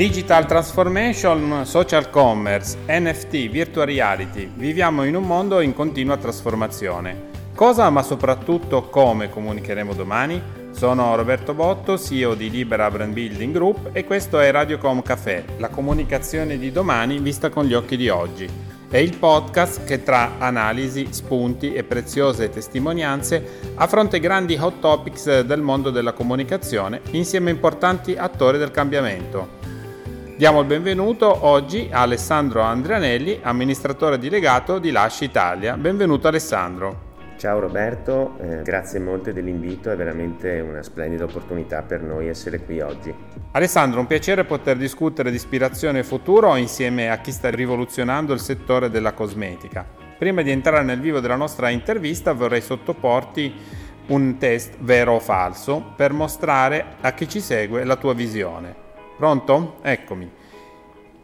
Digital transformation, social commerce, NFT, virtual reality. Viviamo in un mondo in continua trasformazione. Cosa ma soprattutto come comunicheremo domani? Sono Roberto Botto, CEO di Libera Brand Building Group e questo è Radiocom Café, la comunicazione di domani vista con gli occhi di oggi. È il podcast che tra analisi, spunti e preziose testimonianze affronta i grandi hot topics del mondo della comunicazione insieme a importanti attori del cambiamento. Diamo il benvenuto oggi a Alessandro Andrianelli, amministratore delegato di Lasci Italia. Benvenuto Alessandro. Ciao Roberto, eh, grazie molte dell'invito, è veramente una splendida opportunità per noi essere qui oggi. Alessandro, un piacere poter discutere di ispirazione e futuro insieme a chi sta rivoluzionando il settore della cosmetica. Prima di entrare nel vivo della nostra intervista vorrei sottoporti un test vero o falso per mostrare a chi ci segue la tua visione. Pronto? Eccomi.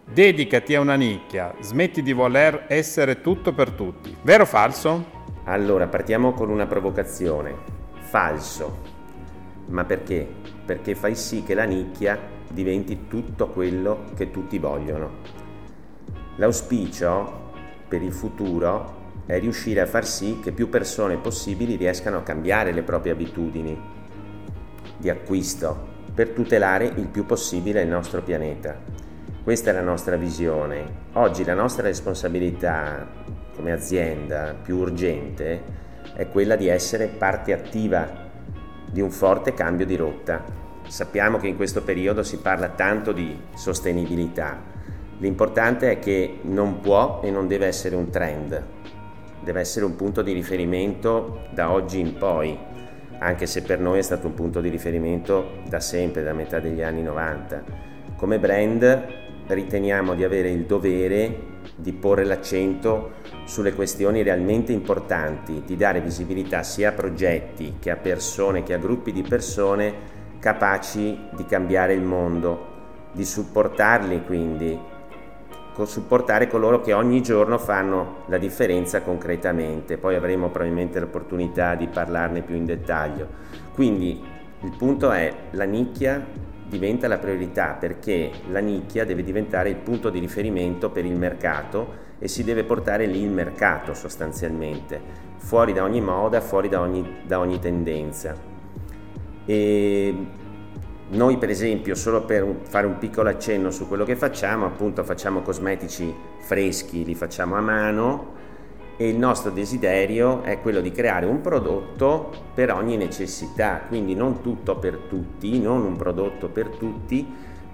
Dedicati a una nicchia, smetti di voler essere tutto per tutti. Vero o falso? Allora, partiamo con una provocazione. Falso. Ma perché? Perché fai sì che la nicchia diventi tutto quello che tutti vogliono. L'auspicio per il futuro è riuscire a far sì che più persone possibili riescano a cambiare le proprie abitudini di acquisto, per tutelare il più possibile il nostro pianeta. Questa è la nostra visione. Oggi la nostra responsabilità come azienda più urgente è quella di essere parte attiva di un forte cambio di rotta. Sappiamo che in questo periodo si parla tanto di sostenibilità. L'importante è che non può e non deve essere un trend, deve essere un punto di riferimento da oggi in poi anche se per noi è stato un punto di riferimento da sempre, da metà degli anni 90. Come brand riteniamo di avere il dovere di porre l'accento sulle questioni realmente importanti, di dare visibilità sia a progetti che a persone, che a gruppi di persone capaci di cambiare il mondo, di supportarli quindi supportare coloro che ogni giorno fanno la differenza concretamente. Poi avremo probabilmente l'opportunità di parlarne più in dettaglio. Quindi il punto è la nicchia diventa la priorità perché la nicchia deve diventare il punto di riferimento per il mercato e si deve portare lì il mercato sostanzialmente, fuori da ogni moda, fuori da ogni, da ogni tendenza. E noi per esempio, solo per fare un piccolo accenno su quello che facciamo, appunto facciamo cosmetici freschi, li facciamo a mano e il nostro desiderio è quello di creare un prodotto per ogni necessità, quindi non tutto per tutti, non un prodotto per tutti,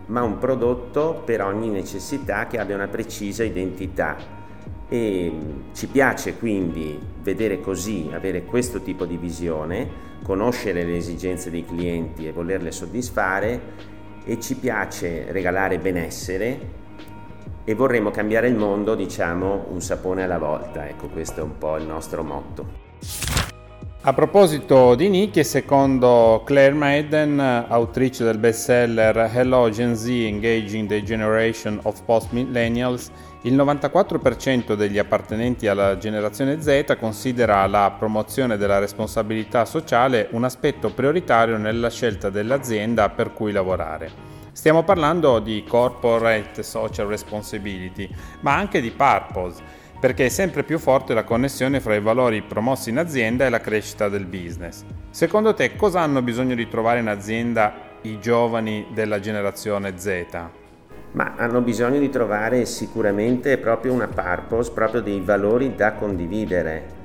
ma un prodotto per ogni necessità che abbia una precisa identità. E ci piace quindi vedere così, avere questo tipo di visione, conoscere le esigenze dei clienti e volerle soddisfare e ci piace regalare benessere e vorremmo cambiare il mondo, diciamo, un sapone alla volta. Ecco, questo è un po' il nostro motto. A proposito di nicchie, secondo Claire Madden, autrice del bestseller Hello Gen Z Engaging the Generation of Post Millennials, il 94% degli appartenenti alla generazione Z considera la promozione della responsabilità sociale un aspetto prioritario nella scelta dell'azienda per cui lavorare. Stiamo parlando di corporate social responsibility, ma anche di purpose perché è sempre più forte la connessione fra i valori promossi in azienda e la crescita del business. Secondo te cosa hanno bisogno di trovare in azienda i giovani della generazione Z? Ma hanno bisogno di trovare sicuramente proprio una purpose, proprio dei valori da condividere.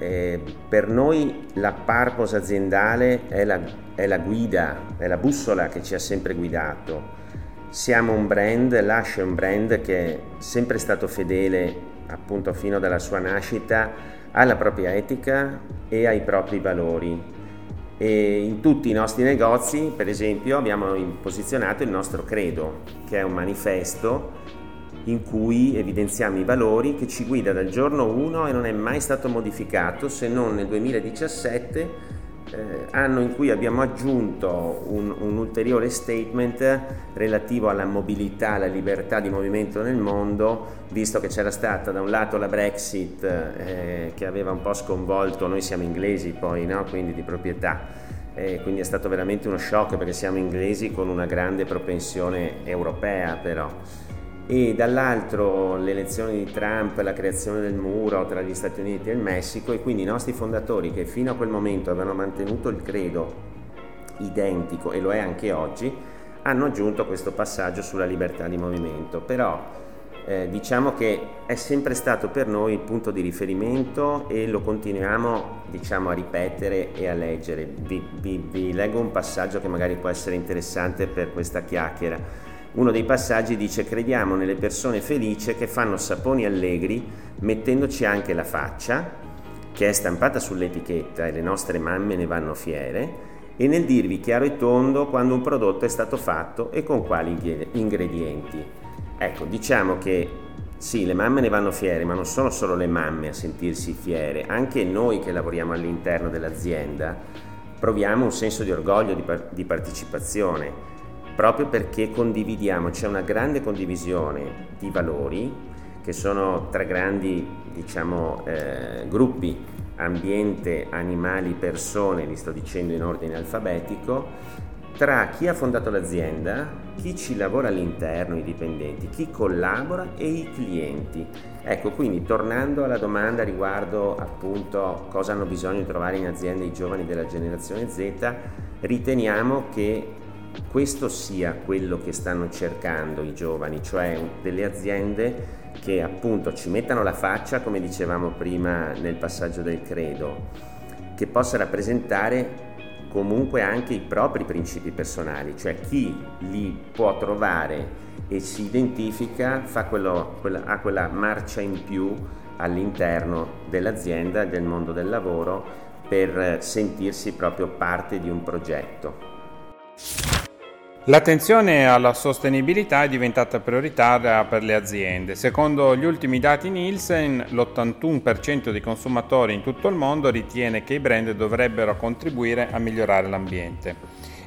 Eh, per noi la purpose aziendale è la, è la guida, è la bussola che ci ha sempre guidato. Siamo un brand, Lash è un brand che è sempre stato fedele appunto fino dalla sua nascita alla propria etica e ai propri valori. E in tutti i nostri negozi, per esempio, abbiamo posizionato il nostro credo, che è un manifesto in cui evidenziamo i valori che ci guida dal giorno 1 e non è mai stato modificato se non nel 2017 eh, anno in cui abbiamo aggiunto un, un, ulteriore statement relativo alla mobilità, alla libertà di movimento nel mondo, visto che c'era stata da un lato la Brexit eh, che aveva un po' sconvolto, noi siamo inglesi poi, no? quindi di proprietà, e quindi è stato veramente uno shock perché siamo inglesi con una grande propensione europea però e dall'altro l'elezione di Trump, la creazione del muro tra gli Stati Uniti e il Messico e quindi i nostri fondatori che fino a quel momento avevano mantenuto il credo identico e lo è anche oggi, hanno aggiunto questo passaggio sulla libertà di movimento. Però eh, diciamo che è sempre stato per noi il punto di riferimento e lo continuiamo diciamo, a ripetere e a leggere. Vi, vi, vi leggo un passaggio che magari può essere interessante per questa chiacchiera. Uno dei passaggi dice crediamo nelle persone felici che fanno saponi allegri mettendoci anche la faccia, che è stampata sull'etichetta e le nostre mamme ne vanno fiere, e nel dirvi chiaro e tondo quando un prodotto è stato fatto e con quali ingredienti. Ecco, diciamo che sì, le mamme ne vanno fiere, ma non sono solo le mamme a sentirsi fiere, anche noi che lavoriamo all'interno dell'azienda proviamo un senso di orgoglio, di, par- di partecipazione, proprio perché condividiamo, c'è una grande condivisione di valori, che sono tre grandi diciamo, eh, gruppi, ambiente, animali, persone, li sto dicendo in ordine alfabetico, tra chi ha fondato l'azienda, chi ci lavora all'interno, i dipendenti, chi collabora e i clienti. Ecco, quindi tornando alla domanda riguardo appunto cosa hanno bisogno di trovare in azienda i giovani della generazione Z, riteniamo che questo sia quello che stanno cercando i giovani, cioè delle aziende che appunto ci mettano la faccia, come dicevamo prima nel passaggio del credo, che possa rappresentare comunque anche i propri principi personali, cioè chi li può trovare e si identifica quello, quella, ha quella marcia in più all'interno dell'azienda, del mondo del lavoro, per sentirsi proprio parte di un progetto. L'attenzione alla sostenibilità è diventata prioritaria per le aziende. Secondo gli ultimi dati Nielsen, l'81% dei consumatori in tutto il mondo ritiene che i brand dovrebbero contribuire a migliorare l'ambiente.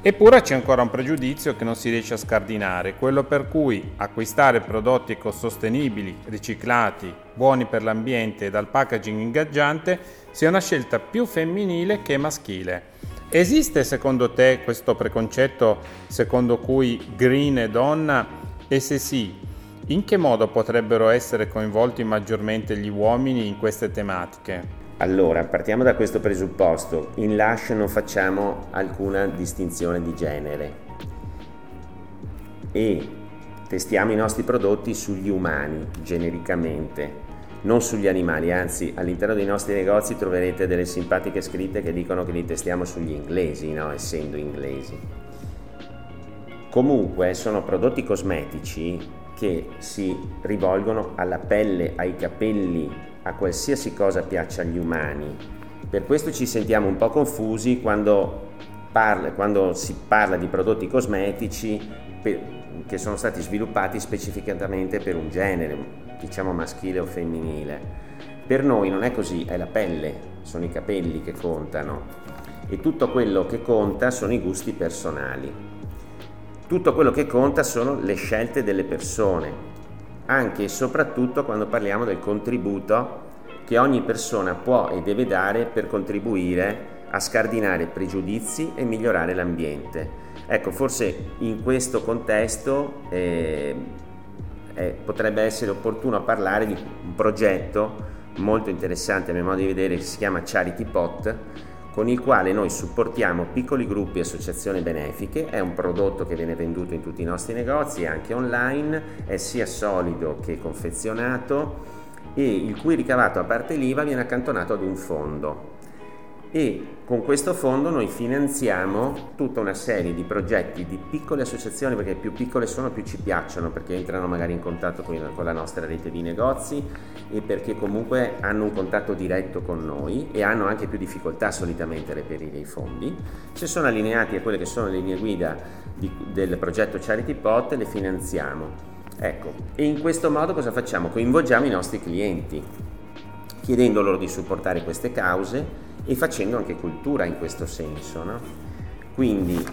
Eppure c'è ancora un pregiudizio che non si riesce a scardinare, quello per cui acquistare prodotti ecosostenibili, riciclati, buoni per l'ambiente e dal packaging ingaggiante sia una scelta più femminile che maschile. Esiste secondo te questo preconcetto secondo cui green è donna? E se sì, in che modo potrebbero essere coinvolti maggiormente gli uomini in queste tematiche? Allora, partiamo da questo presupposto. In Lush non facciamo alcuna distinzione di genere e testiamo i nostri prodotti sugli umani genericamente non sugli animali, anzi all'interno dei nostri negozi troverete delle simpatiche scritte che dicono che li testiamo sugli inglesi, no? essendo inglesi. Comunque sono prodotti cosmetici che si rivolgono alla pelle, ai capelli, a qualsiasi cosa piaccia agli umani. Per questo ci sentiamo un po' confusi quando, parla, quando si parla di prodotti cosmetici per, che sono stati sviluppati specificatamente per un genere, diciamo maschile o femminile. Per noi non è così, è la pelle, sono i capelli che contano e tutto quello che conta sono i gusti personali. Tutto quello che conta sono le scelte delle persone, anche e soprattutto quando parliamo del contributo che ogni persona può e deve dare per contribuire a scardinare pregiudizi e migliorare l'ambiente. Ecco, forse in questo contesto eh, eh, potrebbe essere opportuno parlare di un progetto molto interessante a mio modo di vedere che si chiama Charity Pot con il quale noi supportiamo piccoli gruppi e associazioni benefiche, è un prodotto che viene venduto in tutti i nostri negozi e anche online, è sia solido che confezionato e il cui ricavato a parte l'IVA viene accantonato ad un fondo e con questo fondo noi finanziamo tutta una serie di progetti di piccole associazioni perché più piccole sono più ci piacciono perché entrano magari in contatto con la nostra rete di negozi e perché comunque hanno un contatto diretto con noi e hanno anche più difficoltà solitamente a reperire i fondi. Se sono allineati a quelle che sono le linee guida di, del progetto Charity Pot le finanziamo. Ecco, e in questo modo cosa facciamo? Coinvolgiamo i nostri clienti chiedendo loro di supportare queste cause e facendo anche cultura in questo senso. No? Quindi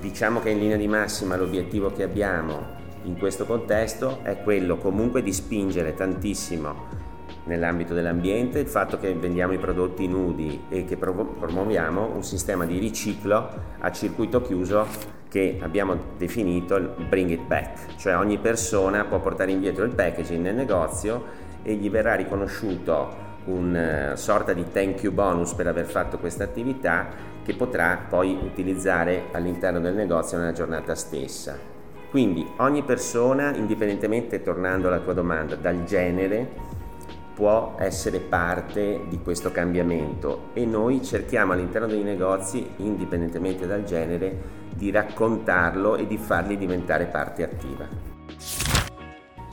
diciamo che in linea di massima l'obiettivo che abbiamo in questo contesto è quello comunque di spingere tantissimo nell'ambito dell'ambiente, il fatto che vendiamo i prodotti nudi e che promuoviamo un sistema di riciclo a circuito chiuso che abbiamo definito il bring it back, cioè ogni persona può portare indietro il packaging nel negozio e gli verrà riconosciuto una eh, sorta di thank you bonus per aver fatto questa attività che potrà poi utilizzare all'interno del negozio nella giornata stessa. Quindi ogni persona, indipendentemente, tornando alla tua domanda, dal genere, può essere parte di questo cambiamento e noi cerchiamo all'interno dei negozi, indipendentemente dal genere, di raccontarlo e di farli diventare parte attiva.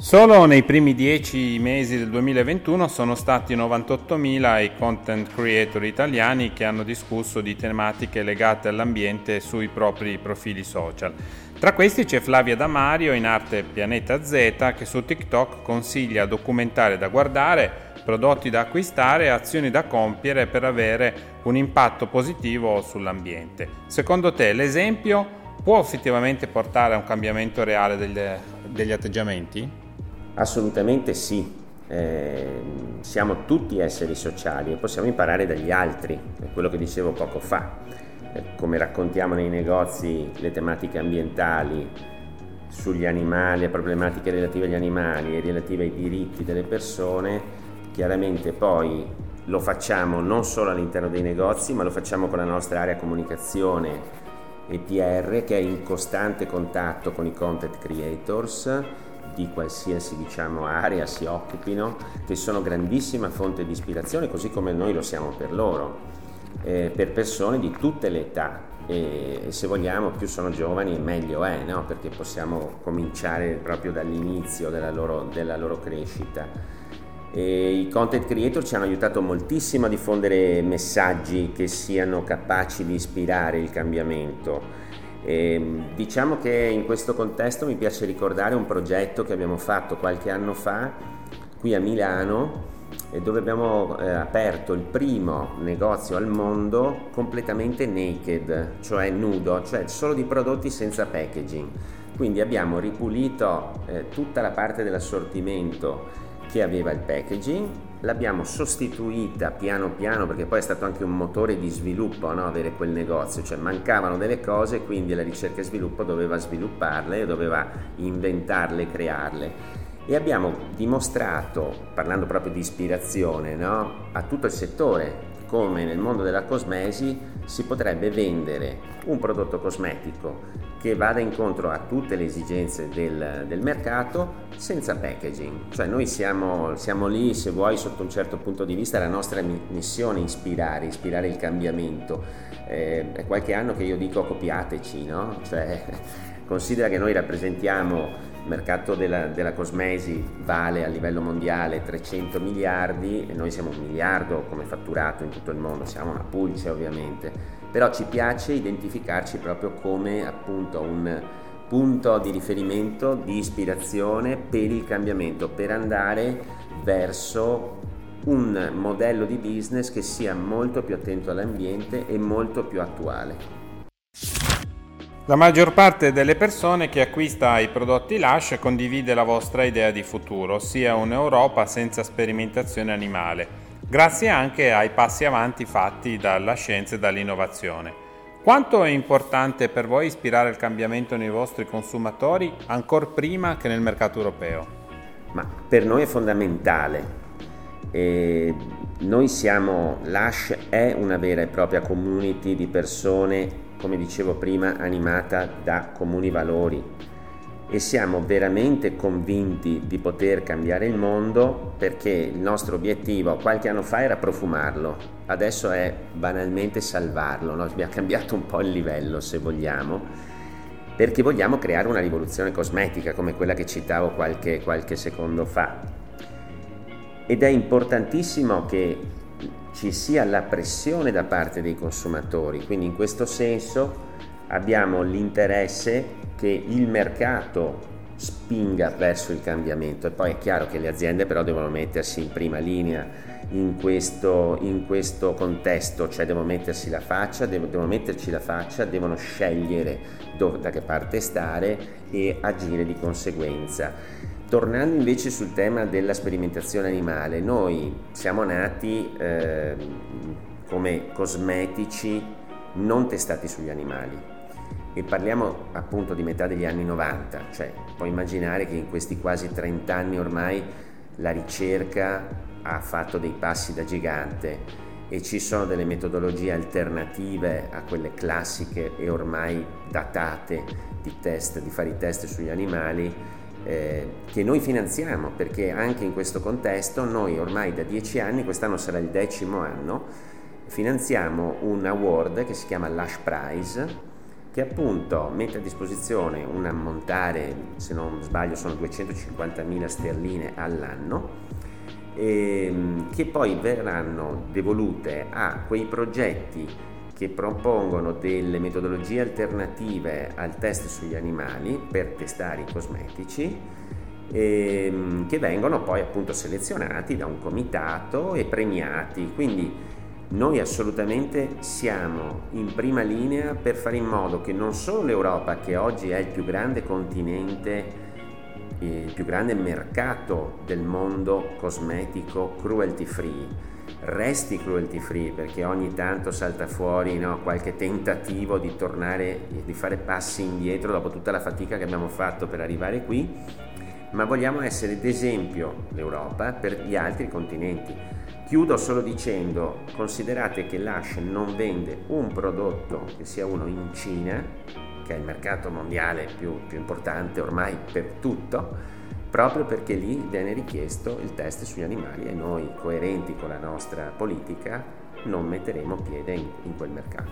Solo nei primi dieci mesi del 2021 sono stati 98.000 i content creator italiani che hanno discusso di tematiche legate all'ambiente sui propri profili social. Tra questi c'è Flavia Damario in arte Pianeta Z che su TikTok consiglia documentari da guardare, prodotti da acquistare e azioni da compiere per avere un impatto positivo sull'ambiente. Secondo te l'esempio può effettivamente portare a un cambiamento reale degli atteggiamenti? Assolutamente sì, eh, siamo tutti esseri sociali e possiamo imparare dagli altri, è quello che dicevo poco fa, eh, come raccontiamo nei negozi le tematiche ambientali sugli animali, le problematiche relative agli animali e relative ai diritti delle persone, chiaramente poi lo facciamo non solo all'interno dei negozi, ma lo facciamo con la nostra area comunicazione e PR che è in costante contatto con i content creators di qualsiasi diciamo, area si occupino, che sono grandissima fonte di ispirazione, così come noi lo siamo per loro, eh, per persone di tutte le età. E, se vogliamo più sono giovani meglio è, no? perché possiamo cominciare proprio dall'inizio della loro, della loro crescita. E I content creator ci hanno aiutato moltissimo a diffondere messaggi che siano capaci di ispirare il cambiamento e, ehm, diciamo che in questo contesto mi piace ricordare un progetto che abbiamo fatto qualche anno fa qui a Milano dove abbiamo eh, aperto il primo negozio al mondo completamente naked, cioè nudo, cioè solo di prodotti senza packaging. Quindi abbiamo ripulito eh, tutta la parte dell'assortimento che aveva il packaging, l'abbiamo sostituita piano piano perché poi è stato anche un motore di sviluppo no? avere quel negozio, cioè mancavano delle cose quindi la ricerca e sviluppo doveva svilupparle, doveva inventarle, crearle e abbiamo dimostrato, parlando proprio di ispirazione, no? a tutto il settore come nel mondo della cosmesi si potrebbe vendere un prodotto cosmetico che vada incontro a tutte le esigenze del, del mercato senza packaging. Cioè noi siamo, siamo, lì, se vuoi, sotto un certo punto di vista, la nostra missione è ispirare, ispirare il cambiamento. Eh, è qualche anno che io dico copiateci, no? Cioè, considera che noi rappresentiamo il mercato della, della, cosmesi vale a livello mondiale 300 miliardi e noi siamo un miliardo come fatturato in tutto il mondo, siamo una pulce ovviamente, però ci piace identificarci proprio come appunto un punto di riferimento, di ispirazione per il cambiamento, per andare verso un modello di business che sia molto più attento all'ambiente e molto più attuale. La maggior parte delle persone che acquista i prodotti Lush condivide la vostra idea di futuro, ossia un'Europa senza sperimentazione animale, grazie anche ai passi avanti fatti dalla scienza e dall'innovazione. Quanto è importante per voi ispirare il cambiamento nei vostri consumatori ancora prima che nel mercato europeo? Ma per noi è fondamentale. E noi siamo, Lush è una vera e propria community di persone come dicevo prima, animata da comuni valori e siamo veramente convinti di poter cambiare il mondo perché il nostro obiettivo qualche anno fa era profumarlo, adesso è banalmente salvarlo, no? abbiamo cambiato un po' il livello se vogliamo, perché vogliamo creare una rivoluzione cosmetica come quella che citavo qualche, qualche secondo fa. Ed è importantissimo che ci sia la pressione da parte dei consumatori, quindi in questo senso abbiamo l'interesse che il mercato spinga verso il cambiamento e poi è chiaro che le aziende però devono mettersi in prima linea in questo, in questo contesto, cioè devono mettersi la faccia, devono, devono metterci la faccia, devono scegliere dove, da che parte stare e agire di conseguenza. Tornando invece sul tema della sperimentazione animale, noi siamo nati eh, come cosmetici non testati sugli animali. E parliamo appunto di metà degli anni 90, cioè puoi immaginare che in questi quasi 30 anni ormai la ricerca ha fatto dei passi da gigante e ci sono delle metodologie alternative a quelle classiche e ormai datate di test, di fare i test sugli animali eh, che noi finanziamo perché anche in questo contesto noi ormai da dieci anni, quest'anno sarà il decimo anno, finanziamo un award che si chiama Lash Prize che appunto mette a disposizione un ammontare, se non sbaglio sono 250.000 sterline all'anno, ehm, che poi verranno devolute a quei progetti che propongono delle metodologie alternative al test sugli animali per testare i cosmetici ehm, che vengono poi appunto selezionati da un comitato e premiati. Quindi noi assolutamente siamo in prima linea per fare in modo che non solo l'Europa, che oggi è il più grande continente, il più grande mercato del mondo cosmetico cruelty free, resti cruelty free perché ogni tanto salta fuori no, qualche tentativo di tornare, di fare passi indietro dopo tutta la fatica che abbiamo fatto per arrivare qui, ma vogliamo essere d'esempio l'Europa per gli altri continenti. Chiudo solo dicendo, considerate che l'Ash non vende un prodotto che sia uno in Cina, che è il mercato mondiale più, più importante ormai per tutto, proprio perché lì viene richiesto il test sugli animali e noi, coerenti con la nostra politica, non metteremo piede in, in quel mercato.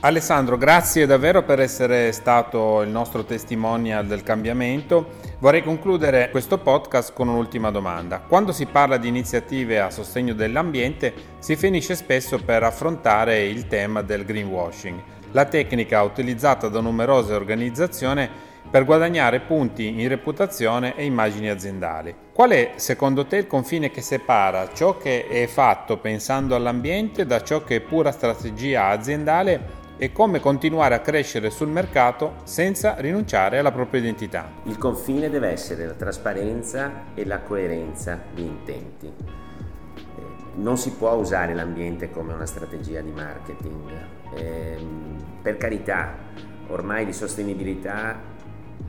Alessandro, grazie davvero per essere stato il nostro testimonial del cambiamento. Vorrei concludere questo podcast con un'ultima domanda. Quando si parla di iniziative a sostegno dell'ambiente, si finisce spesso per affrontare il tema del greenwashing, la tecnica utilizzata da numerose organizzazioni per guadagnare punti in reputazione e immagini aziendali. Qual è secondo te il confine che separa ciò che è fatto pensando all'ambiente da ciò che è pura strategia aziendale e come continuare a crescere sul mercato senza rinunciare alla propria identità? Il confine deve essere la trasparenza e la coerenza di intenti. Eh, non si può usare l'ambiente come una strategia di marketing. Eh, per carità, ormai di sostenibilità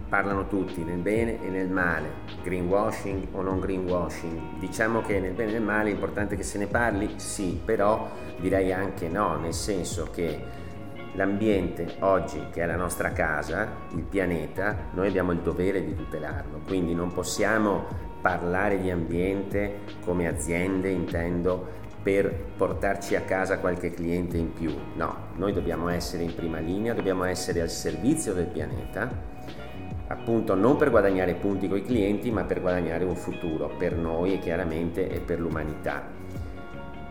parlano tutti nel bene e nel male, greenwashing o non greenwashing. Diciamo che nel bene e nel male è importante che se ne parli, sì, però direi anche no, nel senso che l'ambiente oggi, che è la nostra casa, il pianeta, noi abbiamo il dovere di tutelarlo, quindi non possiamo parlare di ambiente come aziende, intendo, per portarci a casa qualche cliente in più. No, noi dobbiamo essere in prima linea, dobbiamo essere al servizio del pianeta appunto non per guadagnare punti con i clienti, ma per guadagnare un futuro per noi e chiaramente e per l'umanità.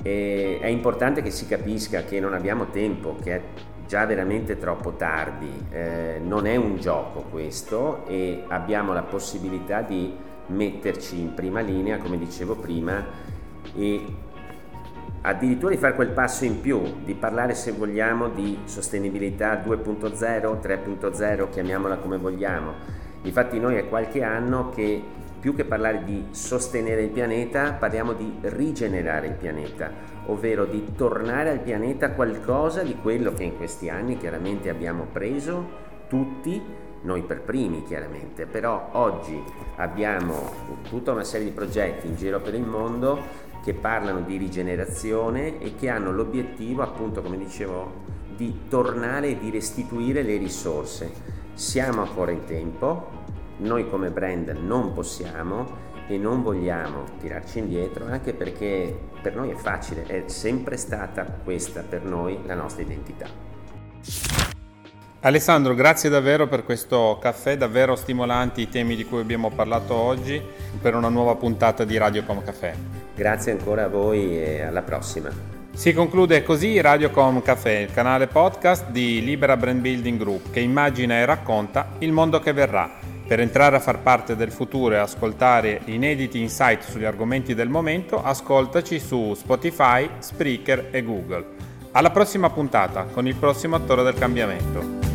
E è importante che si capisca che non abbiamo tempo, che è già veramente troppo tardi, eh, non è un gioco questo e abbiamo la possibilità di metterci in prima linea, come dicevo prima, e addirittura di fare quel passo in più, di parlare se vogliamo di sostenibilità 2.0, 3.0, chiamiamola come vogliamo. Infatti noi è qualche anno che più che parlare di sostenere il pianeta, parliamo di rigenerare il pianeta, ovvero di tornare al pianeta qualcosa di quello che in questi anni chiaramente abbiamo preso tutti, noi per primi chiaramente, però oggi abbiamo tutta una serie di progetti in giro per il mondo che parlano di rigenerazione e che hanno l'obiettivo, appunto, come dicevo, di tornare e di restituire le risorse. Siamo ancora in tempo, noi come brand non possiamo e non vogliamo tirarci indietro, anche perché per noi è facile, è sempre stata questa per noi la nostra identità. Alessandro, grazie davvero per questo caffè, davvero stimolanti i temi di cui abbiamo parlato oggi per una nuova puntata di Radiocom Caffè. Grazie ancora a voi e alla prossima. Si conclude così Radiocom Café, il canale podcast di Libera Brand Building Group che immagina e racconta il mondo che verrà. Per entrare a far parte del futuro e ascoltare inediti insight sugli argomenti del momento, ascoltaci su Spotify, Spreaker e Google. Alla prossima puntata con il prossimo attore del cambiamento.